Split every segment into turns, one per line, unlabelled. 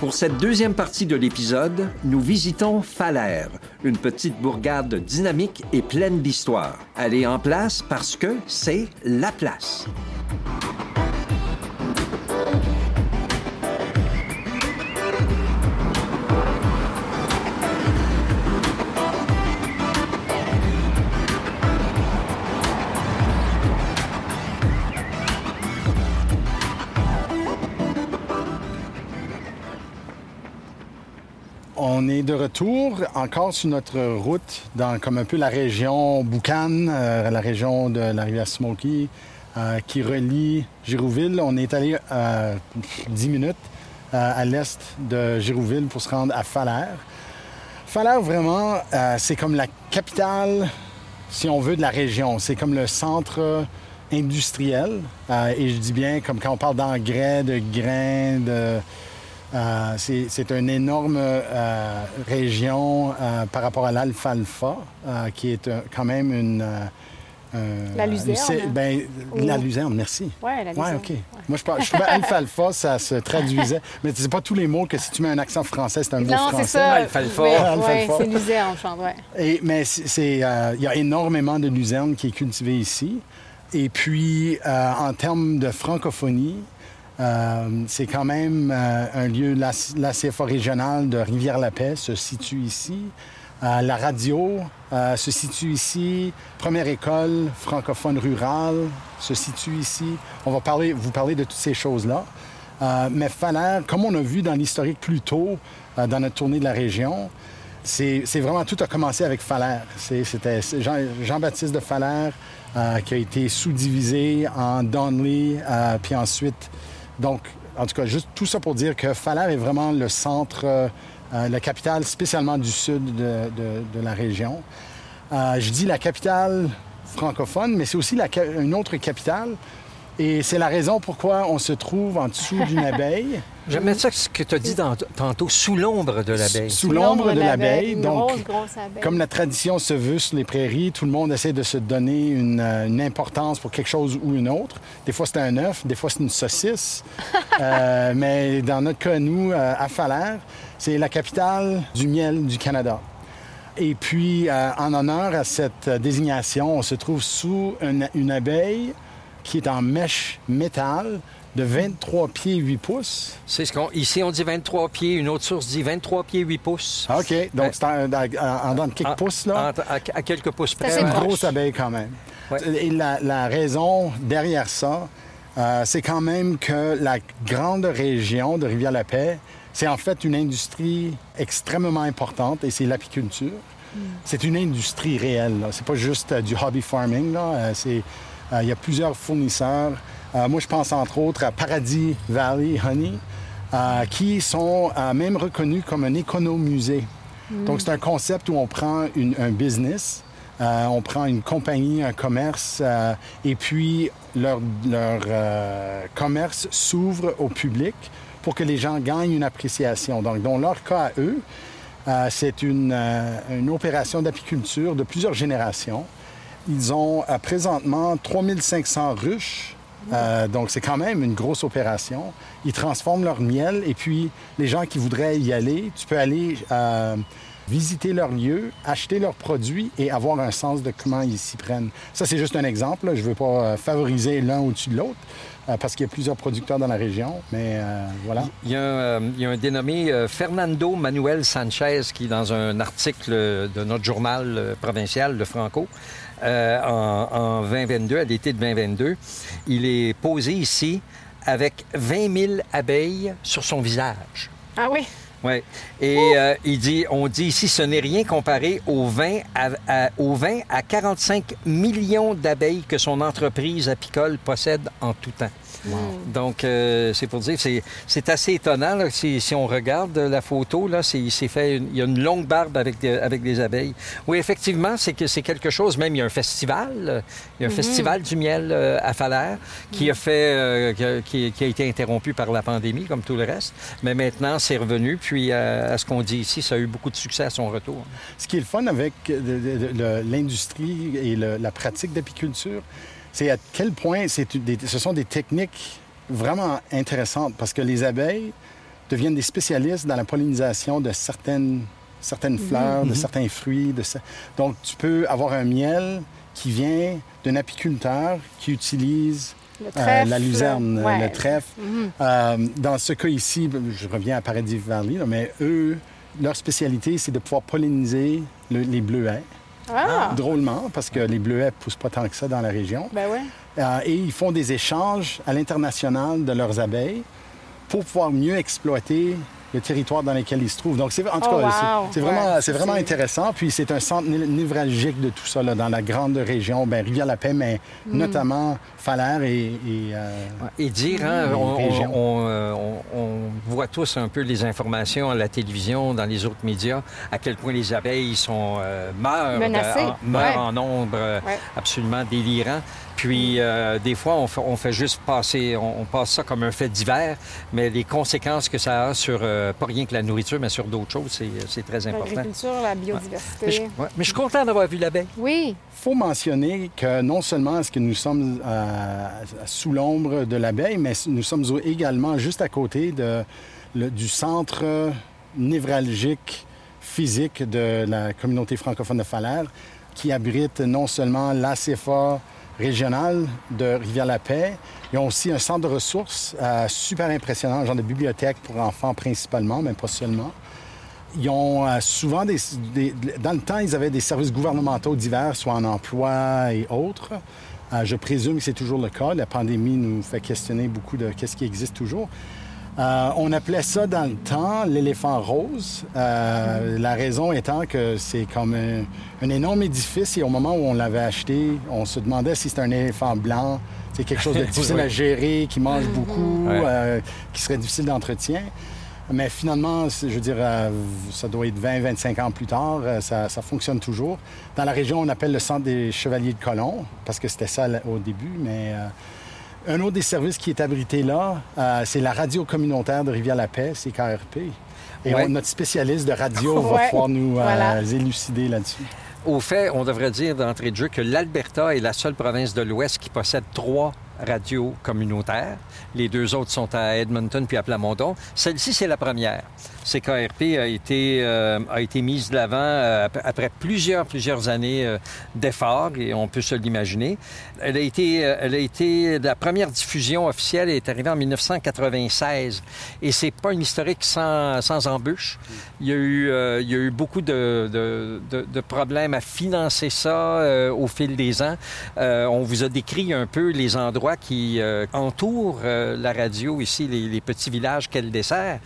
Pour cette deuxième partie de l'épisode, nous visitons Falère, une petite bourgade dynamique et pleine d'histoire. Elle est en place parce que c'est la place.
On est de retour encore sur notre route dans comme un peu la région Boucan, euh, la région de la rivière Smoky, euh, qui relie Girouville. On est allé euh, 10 minutes euh, à l'est de Girouville pour se rendre à Falère. Falère, vraiment, c'est comme la capitale, si on veut, de la région. C'est comme le centre industriel. Et je dis bien, comme quand on parle d'engrais, de grains, de... Euh, c'est c'est une énorme euh, région euh, par rapport à l'alfalfa, euh, qui est euh, quand même une... euh, euh,
La luzerne.
sé- ben, La luzerne, merci.
Ouais, la
Ouais,
luzerne.
OK.
Ouais.
Moi, je, par- je trouvais alfalfa, ça se traduisait. Mais c'est pas tous les mots que si tu mets un accent français, c'est un mot
Non,
français.
c'est ça.
Alfalfa.
Ouais,
Alfalfa.
ouais, c'est luzerne, chante, ouais.
Et- mais c'est- c'est, euh, il y a énormément de luzerne qui est cultivée ici. Et puis, euh, en termes de francophonie, euh, c'est quand même euh, un lieu, la, la CFA régionale de Rivière-la-Paix se situe ici. Euh, la radio se situe ici. Première école francophone rurale se situe ici. On va parler, vous parler de toutes ces choses-là. Mais Falère, comme on a vu dans l'historique plus tôt, dans notre tournée de la région, c'est vraiment tout a commencé avec. C'est- C'était Jean- Jean-Baptiste de euh, qui a été sous-divisé en Donley, puis ensuite. Donc, en tout cas, juste tout ça pour dire que Falère est vraiment le centre, euh, euh, la capitale spécialement du sud de, la région. Euh, je dis la capitale francophone, mais c'est aussi une autre capitale. Et c'est la raison pourquoi on se trouve en dessous d'une abeille.
J'aimais ça ce que tu as dit dans- tantôt, sous l'ombre de l'abeille.
Sous l'ombre de l'abeille. Donc,
grosse, grosse abeille.
Comme la tradition se veut sur les prairies, tout le monde essaie de se donner une, euh, une importance pour quelque chose ou une autre. Des fois, c'est un œuf, des fois, c'est une saucisse. Euh, mais dans notre cas, nous, euh, à Falère, c'est la capitale du miel du Canada. Et puis, euh, en honneur à cette désignation, on se trouve sous une, une abeille qui est en mèche métal de 23 pieds 8 pouces.
C'est ce qu'on. Ici, on dit 23 pieds. Une autre source dit 23 pieds 8 pouces.
OK, donc c'est en, en- quelques pouces, là.
à, à quelques pouces près.
C'est une grosse abeille quand même.
Ouais.
Et la, la raison derrière ça, euh, c'est quand même que la grande région de Rivière-la-Paix, c'est en fait une industrie extrêmement importante et c'est l'apiculture. C'est une industrie réelle. là. C'est pas juste euh, du hobby farming. là. Euh, c'est, il y a plusieurs fournisseurs. Euh, moi, je pense entre autres à Paradis Valley Honey, euh, qui sont euh, même reconnus comme un économusée. Donc, c'est un concept où on prend une- un business, euh, on prend une compagnie, un commerce, euh, et puis leur, leur euh, commerce s'ouvre au public pour que les gens gagnent une appréciation. Donc, dans leur cas à eux, euh, c'est une, euh, une opération d'apiculture de plusieurs générations. Ils ont euh, présentement 3500 ruches. Euh, donc, c'est quand même une grosse opération. Ils transforment leur miel et puis les gens qui voudraient y aller, tu peux aller euh, visiter leur lieu, acheter leurs produits et avoir un sens de comment ils s'y prennent. Ça, c'est juste un exemple. Je ne veux pas euh, favoriser l'un au-dessus de l'autre parce qu'il y a plusieurs producteurs dans la région, mais voilà.
Il y, a un, il y a un dénommé Fernando Manuel Sanchez qui, dans un article de notre journal provincial, le Franco, euh, en, en 2022, à l'été de 2022, il est posé ici avec 20 000 abeilles sur son visage.
Ah oui?
Oui. Et euh, il dit, on dit ici, ce n'est rien comparé aux 20 à, à- aux 20 à 45 millions d'abeilles que son entreprise apicole possède en tout temps. Donc, euh, c'est pour dire, c'est, c'est assez étonnant. là, si, si on regarde la photo, là, il s'est fait une- il y a une longue barbe avec, des- avec des abeilles. Oui, effectivement, c'est que c'est quelque chose. Même, il y a un festival. Il y a un festival du miel euh, à Falère qui a fait, euh, qui, a, qui- qui a été interrompu par la pandémie, comme tout le reste. Mais maintenant, c'est revenu. Puis, euh, à ce qu'on dit ici, ça a eu beaucoup de succès à son retour.
Ce qui est le fun avec le- l'industrie et le- la pratique d'apiculture, c'est à quel point des- ce sont des techniques vraiment intéressantes parce que les abeilles deviennent des spécialistes dans la pollinisation de certaines, certaines fleurs, de certains fruits. De... Donc, tu peux avoir un miel qui vient d'un apiculteur qui utilise euh, la luzerne, le trèfle. Euh, dans ce cas ici, je reviens à Paradis Valley, mais eux, leur spécialité, c'est de pouvoir polliniser les bleuets. Ah. Drôlement, parce que les bleuets ne poussent pas tant que ça dans la région.
Ben ouais.
Euh, et ils font des échanges à l'international de leurs abeilles pour pouvoir mieux exploiter le territoire dans lequel ils se trouvent. Donc, c'est, en tout
oh,
cas, c'est, vraiment, c'est vraiment intéressant. Puis, c'est un centre névralgique de tout ça, là, dans la grande région, ben, Rivière-la-Paix, mais mm. notamment Falaire et... Et,
euh, et dire, hein, euh, on, voit tous un peu les informations à la télévision, dans les autres médias, à quel point les abeilles sont euh, meurent, en, meurent en nombre absolument délirant. Puis, euh, des fois, on fait, juste passer, on, passe ça comme un fait divers, mais les conséquences que ça a sur, euh, pas rien que la nourriture, mais sur d'autres choses, c'est très important.
L'agriculture, la biodiversité.
Mais, je, suis content d'avoir vu l'abeille.
Oui.
Il faut mentionner que non seulement est-ce que nous sommes euh, sous l'ombre de l'abeille, mais nous sommes également juste à côté de, du centre névralgique physique de la communauté francophone de Falaire, qui abrite non seulement l'ACFA, régional de Rivière-la-Paix. Ils ont aussi un centre de ressources euh, super impressionnant, genre de bibliothèque pour enfants principalement, mais pas seulement. Ils ont euh, souvent des, Dans le temps, ils avaient des services gouvernementaux divers, soit en emploi et autres. Euh, je présume que c'est toujours le cas. La pandémie nous fait questionner beaucoup de qu'est-ce qui existe toujours. Euh, on appelait ça dans le temps l'éléphant rose. Euh, la raison étant que c'est comme un, énorme édifice et au moment où on l'avait acheté, on se demandait si c'était un éléphant blanc. C'est quelque chose de difficile à gérer, qui mange beaucoup, euh, qui serait difficile d'entretien. Mais finalement, je veux dire, ça doit être 20-25 ans plus tard, ça, ça, fonctionne toujours. Dans la région, on appelle le centre des Chevaliers de Colomb, parce que c'était ça au début, mais un autre des services qui est abrité là, euh, c'est la radio communautaire de Rivière-la-Paix, c'est KRP. Et notre spécialiste de radio va pouvoir nous euh, élucider là-dessus.
Au fait, on devrait dire d'entrée de jeu que l'Alberta est la seule province de l'Ouest qui possède trois radios communautaires. Les deux autres sont à Edmonton puis à Plamondon. Celle-ci, c'est la première. CKRP a été, euh, a été mise de l'avant euh, après plusieurs, plusieurs années euh, d'efforts, et on peut se l'imaginer. Elle a été, elle a été, la première diffusion officielle est arrivée en 1996, et c'est pas une historique sans, sans embûche. Il y a eu, il y a eu beaucoup de, de, de, problèmes à financer ça au fil des ans. on vous a décrit un peu les endroits qui entourent la radio ici, les petits villages qu'elle dessert.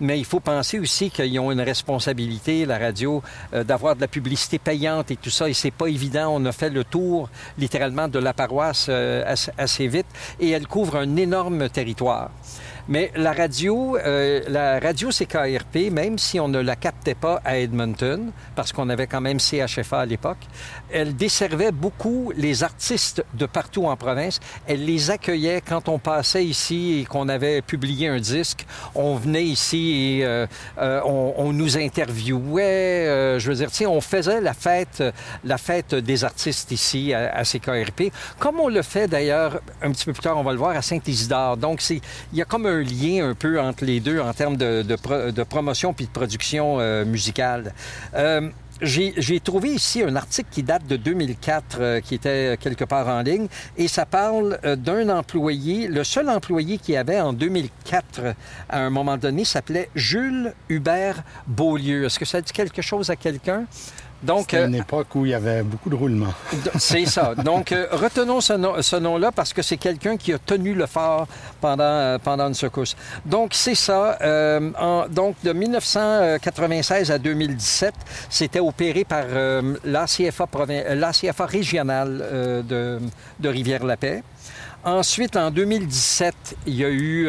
Mais il faut penser aussi qu'ils ont une responsabilité, la radio, euh, d'avoir de la publicité payante et tout ça. Et c'est pas évident. On a fait le tour, littéralement, de la paroisse euh, assez, vite. Et elle couvre un énorme territoire. Mais la radio, euh, la radio CKRP, même si on ne la captait pas à Edmonton, parce qu'on avait quand même CHFA à l'époque, elle desservait beaucoup les artistes de partout en province. Elle les accueillait quand on passait ici et qu'on avait publié un disque. On venait ici et euh, euh, on, on, nous interviewait. Euh, je veux dire, on faisait la fête, la fête des artistes ici à, à, CKRP, comme on le fait d'ailleurs un petit peu plus tard, on va le voir, à Saint-Isidore. Donc, il y a comme un lien un peu entre les deux en termes de, promotion puis de production euh, musicale. Euh, j'ai trouvé ici un article qui date de 2004, euh, qui était quelque part en ligne, et ça parle d'un employé, le seul employé qu'il avait en 2004, à un moment donné, s'appelait Jules Hubert Beaulieu. Est-ce que ça dit quelque chose à quelqu'un?
Donc, une euh, époque où il y avait beaucoup de roulements.
c'est ça. Donc, euh, retenons ce, nom-là parce que c'est quelqu'un qui a tenu le phare pendant, euh, pendant une secousse. Donc, c'est ça. donc, de 1996 à 2017, c'était opéré par l'ACFA, régionale de, de Rivière-la-Paix. Ensuite, en 2017, il y a eu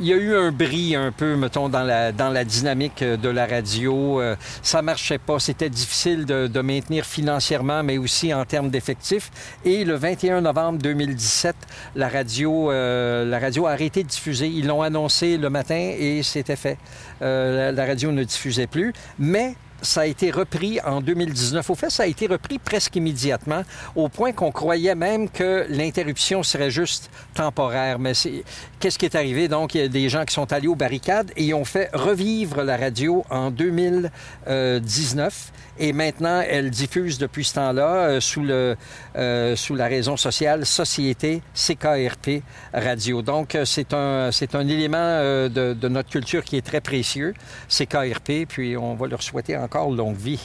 il y a eu un bris un peu, mettons, dans la, dans la dynamique de la radio. Euh, ça marchait pas. C'était difficile de, de, maintenir financièrement, mais aussi en termes d'effectifs. Et le 21 novembre 2017, la radio, euh, la radio a arrêté de diffuser. Ils l'ont annoncé le matin et c'était fait. Euh, la, la, radio ne diffusait plus. Mais ça a été repris en 2019. Au fait, ça a été repris presque immédiatement, au point qu'on croyait même que l'interruption serait juste temporaire. Mais qu'est-ce qui est arrivé? Donc, il y a des gens qui sont allés aux barricades et ont fait revivre la radio en 2019. Et maintenant, elle diffuse depuis ce temps-là euh, euh, sous la raison sociale Société CKRP Radio. Donc, euh, c'est un, élément de, notre culture qui est très précieux, CKRP, puis on va leur souhaiter encore longue vie.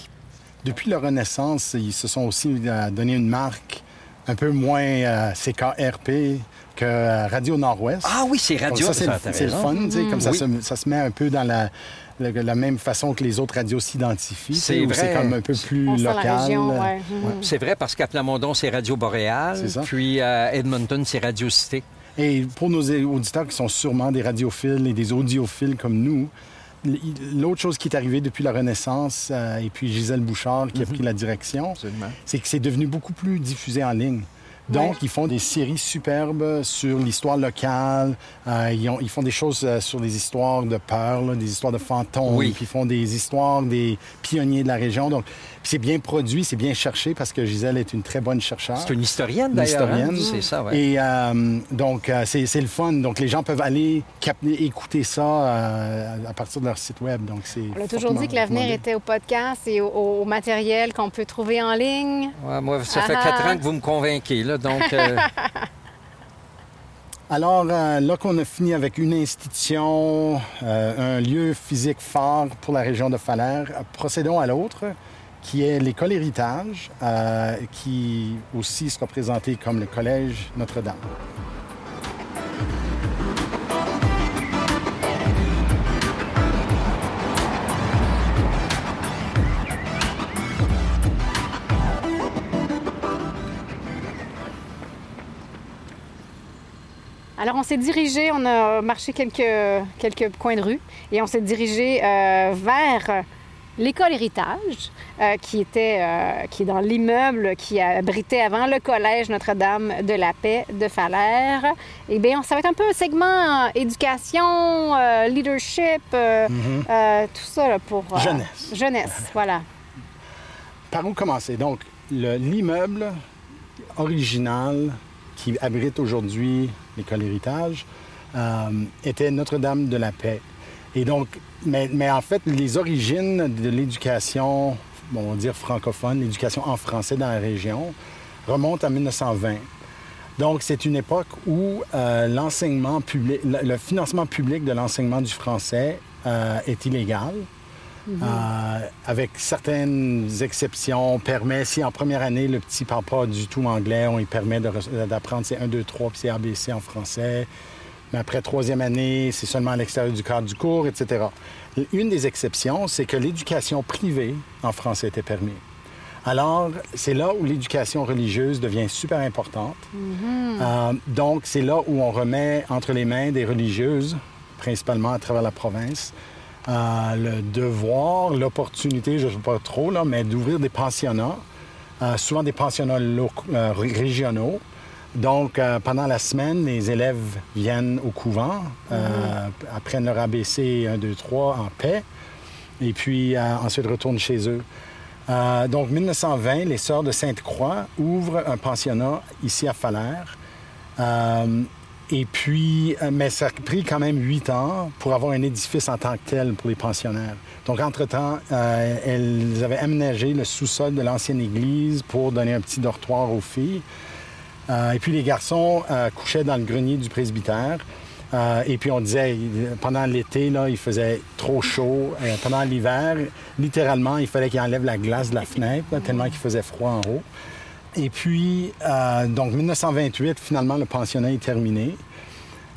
Depuis la Renaissance, ils se sont aussi euh, donné une marque un peu moins euh, CKRP que euh, Radio Nord-Ouest.
Ah oui, c'est
Donc
radio.
ça, c'est
ça,
c'est le fun, tu sais, comme ça, se, ça se met un peu dans la, la, la même façon que les autres radios s'identifient.
C'est vrai.
C'est comme un peu plus
On
local.
ouais. Mhm.
C'est vrai parce qu'à Plamondon, c'est Radio Boréal.
C'est ça.
Puis à Edmonton, c'est Radio Cité.
Et pour nos auditeurs qui sont sûrement des radiophiles et des audiophiles comme nous, l'autre chose qui est arrivée depuis la Renaissance, euh, et puis Gisèle Bouchard qui a pris la direction, c'est que c'est devenu beaucoup plus diffusé en ligne. Donc,
Ouais.
ils font des séries superbes sur l'histoire locale. Euh, ils, ont- ils font des choses euh, sur les histoires de peur, là, des histoires de fantômes.
Oui.
Puis ils font des histoires des pionniers de la région. Donc, c'est bien produit, c'est bien cherché parce que Gisèle est une très bonne chercheure.
C'est une historienne, d'ailleurs. hein?
historienne.
C'est ça, oui.
Et euh, donc, euh, c'est c'est le fun. Donc, les gens peuvent aller cap- écouter ça euh, à partir de leur site web. Donc, c'est
On a toujours dit que l'avenir était au podcast et au, au matériel qu'on peut trouver en ligne.
Ouais, moi, ça fait
Ah.
quatre ans que vous me convainquez, là, donc... euh,
Alors, euh, là qu'on a fini avec une institution, euh, un lieu physique fort pour la région de Falaire, procédons à l'autre, qui est l'école Héritage, euh, qui aussi sera présenté comme le Collège Notre-Dame.
Alors, on s'est dirigé, on a marché quelques, quelques coins de rue et on s'est dirigé euh, vers l'école Héritage, euh, qui, était, euh, qui est dans l'immeuble qui abritait avant le collège Notre-Dame de la Paix de Falaire. Eh bien, ça va être un peu un segment euh, éducation, euh, leadership, euh, tout ça là, pour...
Jeunesse.
Jeunesse, voilà.
Par où commencer? Donc, le- l'immeuble original qui abrite aujourd'hui l'école Héritage était Notre-Dame de la Paix. Et donc, mais, mais en fait, les origines de l'éducation, bon, on va dire francophone, l'éducation en français dans la région, remontent à 1920. Donc, c'est une époque où euh, l'enseignement public, le financement public de l'enseignement du français euh, est illégal. Euh, avec certaines exceptions, on permet, si en première année, le petit ne parle pas du tout anglais, on lui permet d'apprendre ses 1, 2, 3 puis ses ABC en français. Mais après troisième année, c'est seulement à l'extérieur du cadre du cours, etc. Une des exceptions, c'est que l'éducation privée en français était permise. Alors, c'est là où l'éducation religieuse devient super importante. Euh, donc, c'est là où on remet entre les mains des religieuses, principalement à travers la province, euh, le devoir, l'opportunité, je ne sais pas trop, là, mais d'ouvrir des pensionnats, euh, souvent des pensionnats régionaux. Donc, euh, pendant la semaine, les élèves viennent au couvent, euh, apprennent leur ABC 1, 2, 3 en paix, et puis euh, ensuite retournent chez eux. Euh, donc, 1920, les Sœurs de Sainte-Croix ouvrent un pensionnat ici à Falaire. Et puis, mais ça a pris quand même huit ans pour avoir un édifice en tant que tel pour les pensionnaires. Donc, entre-temps, elles avaient aménagé le sous-sol de l'ancienne église pour donner un petit dortoir aux filles. Euh, et puis, les garçons euh, couchaient dans le grenier du presbytère. Euh, et puis, on disait, pendant l'été, il faisait trop chaud. Pendant l'hiver, littéralement, il fallait qu'ils enlèvent la glace de la fenêtre, tellement qu'il faisait froid en haut. Et puis, donc, 1928, finalement, le pensionnat est terminé.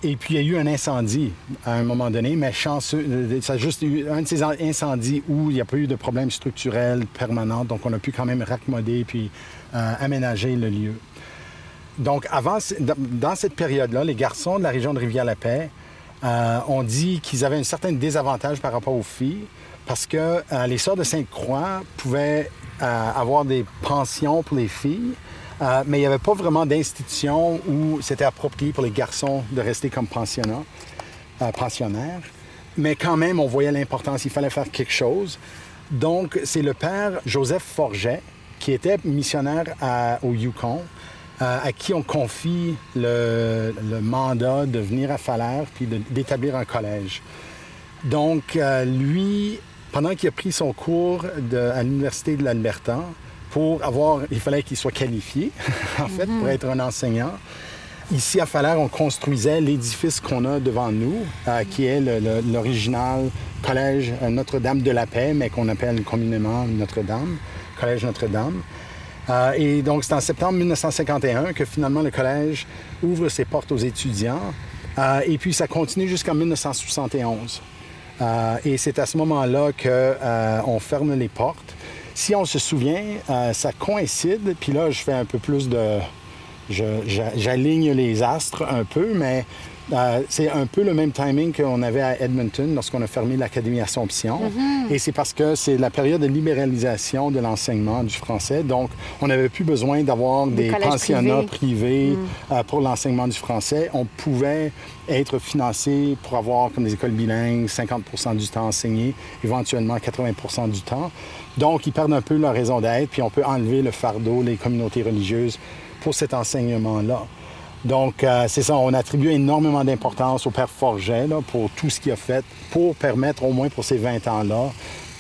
Et puis, il y a eu un incendie à un moment donné, mais chanceux, ça a juste eu un de ces incendies où il n'y a pas eu de problème structurel permanent, donc on a pu quand même raccommoder puis aménager le lieu. Donc, avant, dans- cette période-là, les garçons de la région de Rivière-la-Paix euh, ont dit qu'ils avaient un certain désavantage par rapport aux filles parce que euh, les sœurs de Sainte-Croix pouvaient euh, avoir des pensions pour les filles, mais il n'y avait pas vraiment d'institution où c'était approprié pour les garçons de rester comme pensionnaires. Mais quand même, on voyait l'importance, il fallait faire quelque chose. Donc, c'est le père Joseph Forget, qui était missionnaire au Yukon, euh, à qui on confie le, le mandat de venir à Falaire puis d'établir un collège. Donc, euh, lui, pendant qu'il a pris son cours de- à l'Université de l'Alberta, pour avoir, il fallait qu'il soit qualifié, en fait, pour être un enseignant. Ici, à Falaire, on construisait l'édifice qu'on a devant nous, euh, qui est l'original collège Notre-Dame de la Paix, mais qu'on appelle communément Notre-Dame, collège Notre-Dame. Euh, et donc, c'est en septembre 1951 que finalement le collège ouvre ses portes aux étudiants. Euh, et puis, ça continue jusqu'en 1971. Euh, et c'est à ce moment-là qu'on ferme les portes. Si on se souvient, ça coïncide, puis là, je fais un peu plus de... J'aligne les astres un peu, mais euh, c'est un peu le même timing qu'on avait à Edmonton lorsqu'on a fermé l'Académie Assomption. Et c'est parce que c'est la période de libéralisation de l'enseignement du français. Donc, on n'avait plus besoin d'avoir
Des
pensionnats
privés.
privés euh, pour l'enseignement du français. On pouvait être financé pour avoir comme des écoles bilingues, 50% du temps enseigné, éventuellement 80% du temps. Donc, ils perdent un peu leur raison d'être, puis on peut enlever le fardeau, les communautés religieuses, pour cet enseignement-là. Donc, euh, c'est ça, on attribue énormément d'importance au Père Forget pour tout ce qu'il a fait, pour permettre, au moins pour ces 20 ans-là,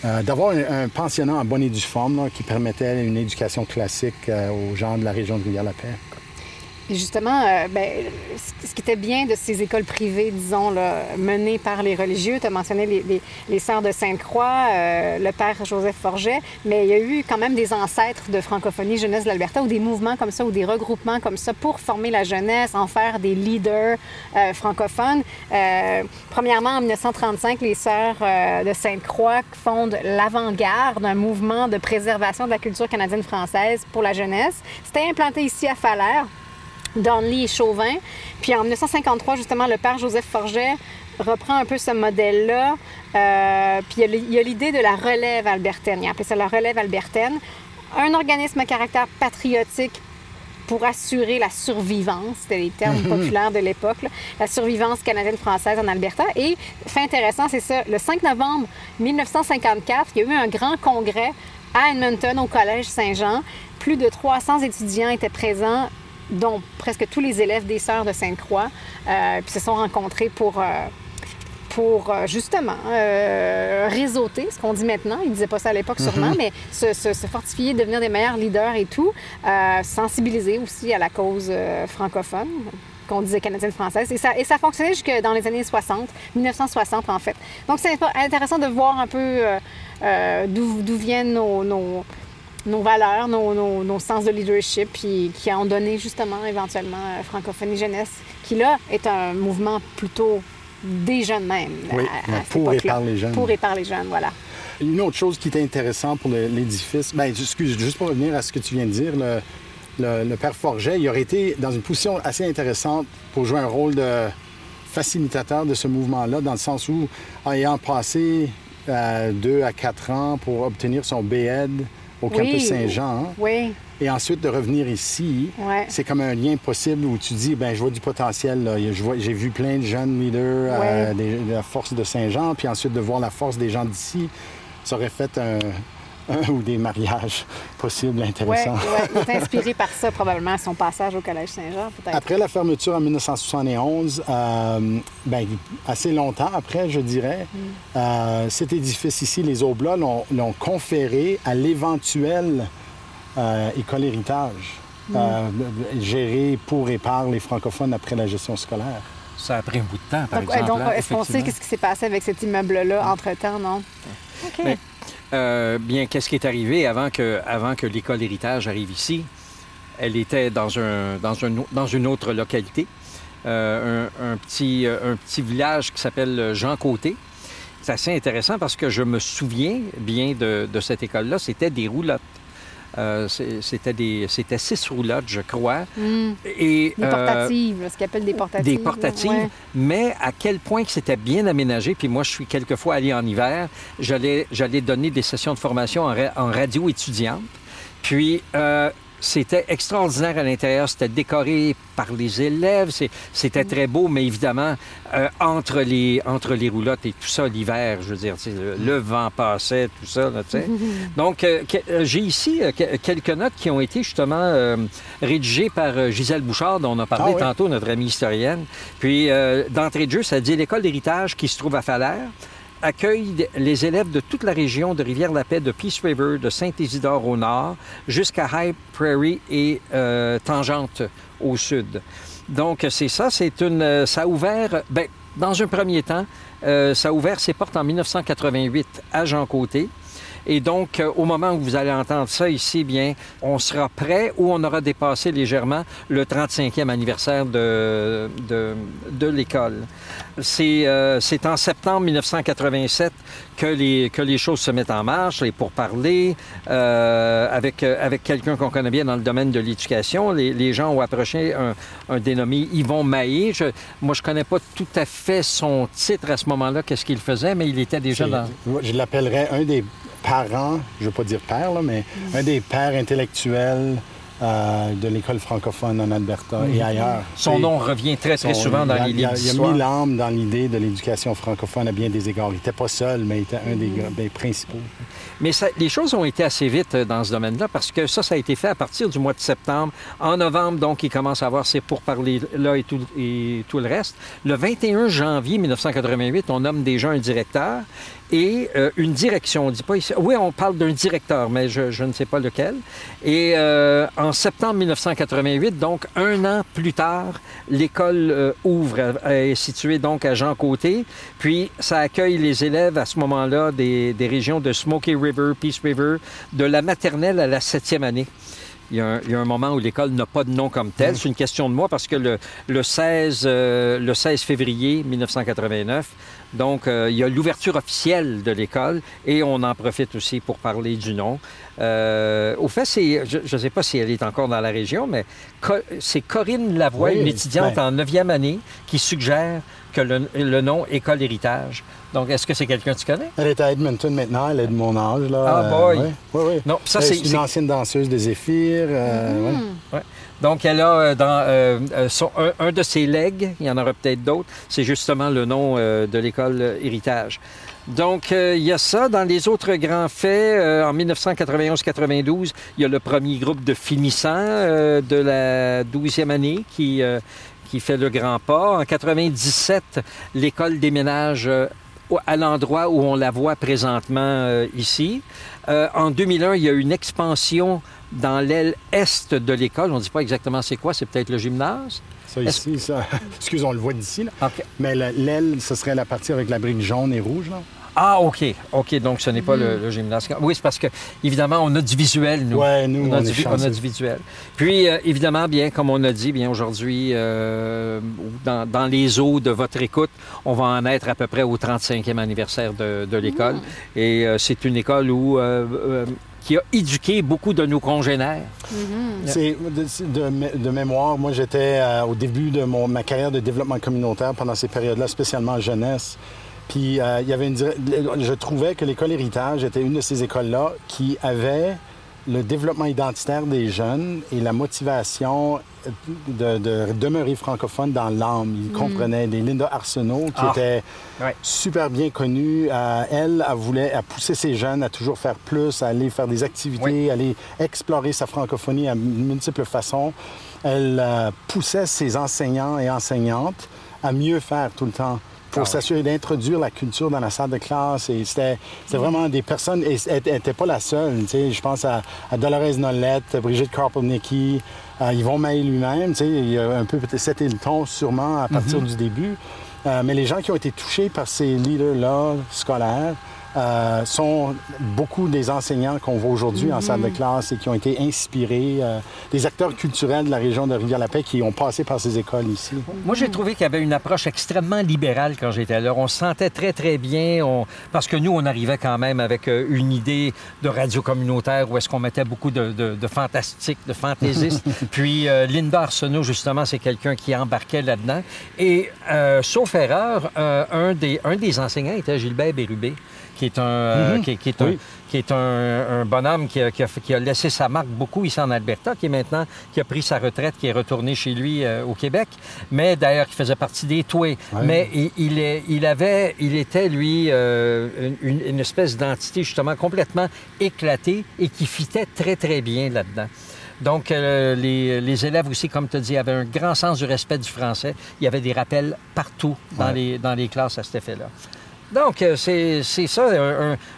euh, d'avoir un, un pensionnat en bonne et due forme qui permettait une éducation classique euh, aux gens de la région de Rivière-la-Paix.
Justement, euh, ben, ce qui était bien de ces écoles privées, disons, là, menées par les religieux, tu as mentionné les, les, Sœurs de Sainte-Croix, euh, le Père Joseph Forget, mais il y a eu quand même des ancêtres de francophonie jeunesse de l'Alberta ou des mouvements comme ça ou des regroupements comme ça pour former la jeunesse, en faire des leaders euh, francophones. Premièrement, en 1935, les Sœurs de Sainte-Croix fondent l'avant-garde, un mouvement de préservation de la culture canadienne-française pour la jeunesse. C'était implanté ici à Falaire. Donley et Chauvin. Puis en 1953, justement, le père Joseph Forget reprend un peu ce modèle-là. Euh, puis il y a l'idée de la relève albertaine. Il a appelé ça la relève albertaine. Un organisme à caractère patriotique pour assurer la survivance, c'était les termes populaires de l'époque, la survivance canadienne-française en Alberta. Et, fait intéressant, c'est ça, le 5 novembre 1954, il y a eu un grand congrès à Edmonton, au Collège Saint-Jean. Plus de 300 étudiants étaient présents, dont presque tous les élèves des Sœurs de Sainte-Croix, euh, puis se sont rencontrés pour... euh, pour euh, justement euh, réseauter, ce qu'on dit maintenant. Ils ne disaient pas ça à l'époque sûrement, mais se, se- se fortifier, devenir des meilleurs leaders et tout. Sensibiliser aussi à la cause francophone qu'on disait canadienne-française. Et ça, et ça fonctionnait jusque dans les années 60, 1960 en fait. Donc c'est intéressant de voir un peu euh, d'où d'où viennent nos, nos, nos valeurs, nos, nos- nos sens de leadership, puis qui ont donné justement éventuellement Francophonie Jeunesse, qui là est un mouvement plutôt des jeunes même.
Oui,
à- à cette
pour et par les jeunes.
Pour et par les jeunes, voilà.
Une autre chose qui était intéressante pour l'édifice, ben, excuse, juste pour revenir à ce que tu viens de dire, le, le- le père Forget, il aurait été dans une position assez intéressante pour jouer un rôle de facilitateur de ce mouvement-là, dans le sens où, ayant passé euh, deux à quatre ans pour obtenir son B.Ed au
Oui.
campus Saint-Jean,
Oui,
et ensuite de revenir ici,
Ouais.
c'est comme un lien possible où tu dis, ben je vois du potentiel. là. Je vois- J'ai vu plein de jeunes leaders euh, des- de la force de Saint-Jean, puis ensuite de voir la force des gens d'ici, ça aurait fait un, un ou des mariages possibles
ouais,
intéressants.
ouais. Il est inspiré par ça probablement, à son passage au Collège Saint-Jean, peut-être.
Après la fermeture en 1971, euh, ben, assez longtemps après, je dirais,
Mm.
euh, cet édifice ici, les Oblats, l'ont conféré à l'éventuelle euh, école héritage,
Mm.
euh, gérée pour et par les francophones après la gestion scolaire.
Ça a pris un bout de temps, par
Donc,
exemple.
donc,
hein,
est-ce qu'on sait qu'est-ce qui s'est passé avec cet immeuble-là entre-temps, non? OK.
Mais- Euh, bien, qu'est-ce qui est arrivé avant que, l'école héritage arrive ici? Elle était dans, une autre localité, euh, un, un petit, euh, un petit village qui s'appelle Jean Côté. C'est assez intéressant parce que je me souviens bien de, de cette école-là. C'était des roulottes. Euh, c'était des, c'était six roulottes, je crois.
Hmm.
Et,
Des
euh,
portatives, ce qu'ils appellent des portatives.
des portatives,
ouais.
mais à quel point que c'était bien aménagé. Puis moi, je suis quelquefois allé en hiver. J'allais, j'allais donner des sessions de formation en, ra- en radio étudiante. Puis euh, c'était extraordinaire à l'intérieur. C'était décoré par les élèves. C'était très beau, mais évidemment, euh, entre, les, entre les roulottes et tout ça, l'hiver, je veux dire, le, le, vent passait, tout ça. Là, Donc, euh, euh, j'ai ici quelques notes qui ont été justement rédigées par Gisèle Bouchard, dont on a parlé ah tantôt, notre amie historienne. Puis, d'entrée de jeu, ça dit l'école d'héritage qui se trouve à Falaire accueille les élèves de toute la région de Rivière-la-Paix, de Peace River, de Saint-Isidore au nord, jusqu'à High Prairie et euh, Tangente au sud. Donc, c'est ça. C'est une, euh, ça a ouvert, ben, dans un premier temps, euh, ça a ouvert ses portes en 1988 à Jean Côté. Et donc, euh, au moment où vous allez entendre ça ici, bien, on sera prêt ou on aura dépassé légèrement le 35e anniversaire de, de, de l'école. C'est euh, en septembre 1987 que les, que les choses se mettent en marche, les pourparlers, euh, avec, euh, avec quelqu'un qu'on connaît bien dans le domaine de l'éducation. Les, les, gens ont approché un, un dénommé Yvon Maillé. Je, moi, je connais pas tout à fait son titre à ce moment-là, qu'est-ce qu'il faisait, mais il était déjà dans...
Je l'appellerais un des parents, je ne veux pas dire père, là, mais un des pères intellectuels euh, de l'école francophone en Alberta et mhm. ailleurs.
Son nom revient très, très souvent dans les livres
Il a mis l'âme dans l'idée de l'éducation francophone à bien des égards. Il n'était pas seul, mais il était un des, des principaux.
Mais ça, les choses ont été assez vite euh, dans ce domaine-là parce que ça, ça a été fait à partir du mois de septembre. En novembre, donc, il commence à avoir ses pourparlers-là et tout, et tout le reste. Le 21 janvier 1988, on nomme déjà un directeur et euh, une direction. On dit pas ici. Oui, on parle d'un directeur, mais je, je, ne sais pas lequel. Et euh, en septembre 1988, donc un an plus tard, l'école euh, ouvre, elle est située donc à Jean Côté. Puis ça accueille les élèves à ce moment-là des, des régions de Smoky River, Peace River, de la maternelle à la septième année. Il y, a un, il y, a un, moment où l'école n'a pas de nom comme tel. Mm. C'est une question de moi parce que le, le 16, euh, le 16 février 1989, donc euh, il y a l'ouverture officielle de l'école et on en profite aussi pour parler du nom. Euh, au fait, c'est, je ne sais pas si elle est encore dans la région, mais co c'est Corinne Lavoie, oui, une étudiante ben... en neuvième année, qui suggère que le, le nom École Héritage donc, est-ce que c'est quelqu'un que tu connais?
Elle est à Edmonton maintenant, elle est de mon âge. Là.
Ah, boy!
oui, oui, oui.
Non, ça,
c'est une ancienne danseuse de Zéphyr. Euh,
mmh. ouais. Donc, elle a euh, dans euh, son, un, de ses legs, il y en aura peut-être d'autres, c'est justement le nom euh, de l'école Héritage. Donc, il y a ça. Dans les autres grands faits, en 1991-92, il y a le premier groupe de finissants de la 12e année qui, qui fait le grand pas. En 97, l'école déménage à l'endroit où on la voit présentement euh, ici. Euh, en 2001, il y a eu une expansion dans l'aile est de l'école. On ne dit pas exactement c'est quoi, c'est peut-être le gymnase.
Ça ici, ça. Excusez, on le voit d'ici. Okay. Mais l'aile, ce serait la partie avec la brique jaune et rouge. Là.
Ah, OK. OK, donc ce n'est pas le, le, gymnase. Oui, c'est parce que, évidemment, on a du visuel, nous.
Oui, nous,
on,
a,
on, du, on a, du, visuel. Puis, euh, évidemment, bien, comme on a dit, bien, aujourd'hui, euh, dans, dans, les eaux de votre écoute, on va en être à peu près au 35e anniversaire de, de l'école. Mmh. Et euh, c'est une école où euh, qui a éduqué beaucoup de nos congénères.
Mm -hmm. C'est de, de, de, mémoire. Moi, j'étais euh, au début de mon, ma carrière de développement communautaire pendant ces périodes-là, spécialement en jeunesse. Puis euh, il y avait une je trouvais que l'école héritage était une de ces écoles-là qui avait le développement identitaire des jeunes et la motivation de, de demeurer francophone dans l'âme. Il mmh. comprenait des Linda Arsenault qui ah. était ouais. super bien connue. Euh, elle, elle voulait elle pousser ses jeunes à toujours faire plus, à aller faire des activités, oui. aller explorer sa francophonie à multiples façons. Elle euh, poussait ses enseignants et enseignantes à mieux faire tout le temps pour ah s'assurer d'introduire la culture dans la salle de classe. Et c'était, c'était vraiment des personnes, et elle n'était pas la seule. Tu sais, je pense à, à Dolores Nolette, Brigitte Karpelnicki, à Yvon Maé lui-même. Tu sais, il y a un peu peut-être c'était le ton sûrement à partir mm -hmm. du début. Euh, mais les gens qui ont été touchés par ces leaders-là scolaires, euh, sont beaucoup des enseignants qu'on voit aujourd'hui mm -hmm. en salle de classe et qui ont été inspirés, euh, des acteurs culturels de la région de Rivière-la-Paix qui ont passé par ces écoles ici.
Moi, j'ai trouvé qu'il y avait une approche extrêmement libérale quand j'étais là. On se sentait très, très bien, on... parce que nous, on arrivait quand même avec euh, une idée de radio communautaire où est-ce qu'on mettait beaucoup de, de, de fantastique, de fantaisistes. Puis euh, Linda Arsenault, justement, c'est quelqu'un qui embarquait là-dedans. Et, euh, sauf erreur, un des, un des enseignants était Gilbert Bérubé qui est un, euh,
Mhm.
qui, qui est un, qui est un, un bonhomme qui a, qui a fait- qui a laissé sa marque beaucoup ici en Alberta, qui est maintenant, qui a pris sa retraite, qui est retourné chez lui euh, au Québec, mais d'ailleurs qui faisait partie des Toués. Mais il, il, est- il avait, il était, lui, euh, une, une espèce d'entité justement complètement éclatée et qui fitait très, très bien là-dedans. Donc, euh, les, les élèves aussi, comme tu as dit, avaient un grand sens du respect du français. Il y avait des rappels partout dans,
Ouais.
les, dans les classes à cet effet-là. Donc, euh, c'est c'est ça,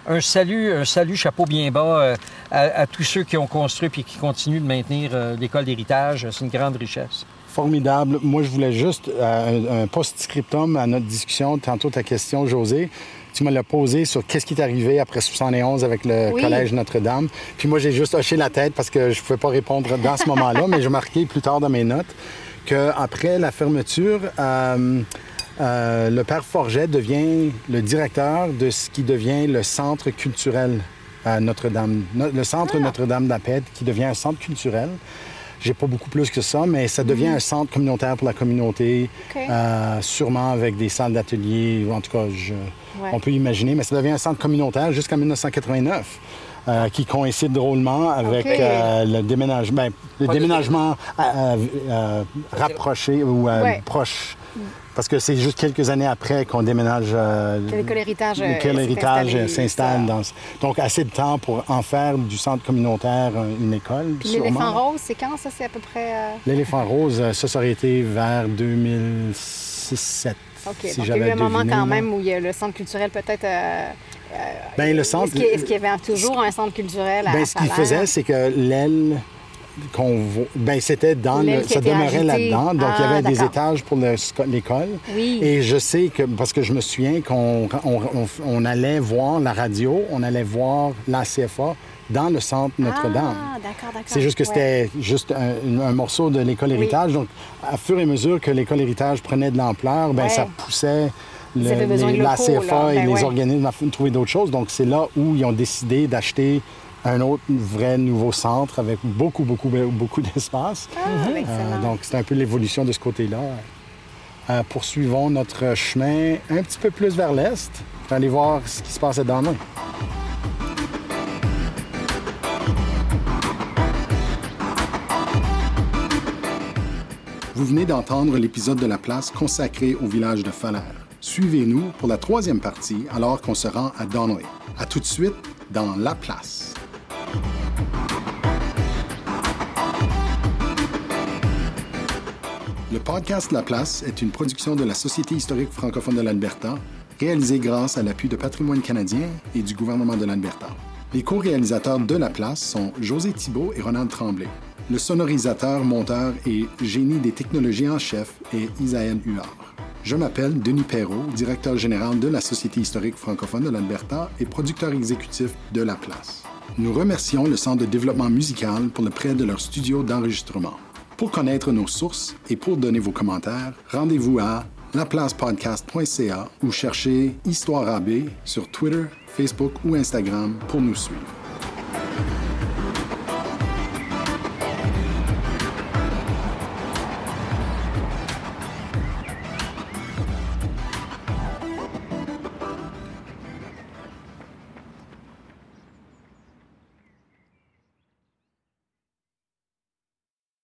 un, salut, un salut chapeau bien bas euh, à, à tous ceux qui ont construit et qui continuent de maintenir euh, l'école d'héritage. C'est une grande richesse.
Formidable. Moi, je voulais juste euh, un, un post-scriptum à notre discussion. Tantôt, ta question, José, tu me l'as posée sur qu'est-ce qui est arrivé après 71 avec le
Oui.
Collège Notre-Dame. Puis moi, j'ai juste hoché la tête parce que je ne pouvais pas répondre dans ce moment-là, mais j'ai marqué plus tard dans mes notes qu'après la fermeture, euh, euh, le père Forget devient le directeur de ce qui devient le centre culturel à Notre-Dame. No- le centre Notre-Dame d'Aped, qui devient un centre culturel. J'ai pas beaucoup plus que ça, mais ça devient un centre communautaire pour la communauté, euh, sûrement avec des salles d'atelier, ou en tout cas, je-
Ouais.
on peut imaginer, mais ça devient un centre communautaire jusqu'en 1989. euh, qui coïncide drôlement avec euh, le déménagement, ben, le euh, euh, rapproché ou euh,
Ouais.
proche. Parce que c'est juste quelques années après qu'on déménage. euh,
Que euh,
l'héritage
installé,
s'installe. Dans... Donc, assez de temps pour en faire du centre communautaire euh, une école.
L'éléphant rose, c'est quand ça? C'est à peu près... euh,
L'éléphant rose, euh, ça, ça aurait été vers 2006-2007.
OK.
si
Donc, il y a eu un moment quand même où il y a le centre culturel peut-être... euh,
Ben, le centre.
Est-ce qu'il y avait toujours un centre culturel à
Ben, ce qu'il faisait, c'est que l'aile qu'on voit, ben, c'était dans le, ça demeurait là-dedans. Donc, il y
Ah,
avait des
d'accord.
étages pour le l'école.
Oui.
Et je sais que, parce que je me souviens qu'on on, on- on allait voir la radio, on allait voir la CFA dans le centre Notre-Dame.
Ah, d'accord, d'accord.
C'est juste que
Ouais.
c'était juste un, un morceau de l'école héritage. Donc, à fur et à mesure que l'école héritage prenait de l'ampleur, ben,
Ouais.
ça poussait le- les- la CFA et
Ben
les organismes à trouver d'autres choses. Donc, c'est là où ils ont décidé d'acheter un autre vrai nouveau centre avec beaucoup, beaucoup, beaucoup d'espace.
Ah,
Euh, donc, c'est un peu l'évolution de ce côté-là. Euh, poursuivons notre chemin un petit peu plus vers l'est pour aller voir ce qui se passe à Darnay. Vous venez d'entendre l'épisode de La Place consacré au village de Falaire. Suivez-nous pour la troisième partie alors qu'on se rend à Donnelly. À tout de suite dans La Place. Le podcast La Place est une production de la Société historique francophone de l'Alberta, réalisée grâce à l'appui de Patrimoine canadien et du gouvernement de l'Alberta. Les co-réalisateurs de La Place sont José Thibault et Ronald Tremblay. Le sonorisateur, monteur et génie des technologies en chef est Isaël Huard. Je m'appelle Denis Perrault, directeur général de la Société historique francophone de l'Alberta et producteur exécutif de La Place. Nous remercions le Centre de développement musical pour le prêt de leur studio d'enregistrement. Pour connaître nos sources et pour donner vos commentaires, rendez-vous à laplacepodcast.ca ou cherchez Histoire AB sur Twitter, Facebook ou Instagram pour nous suivre.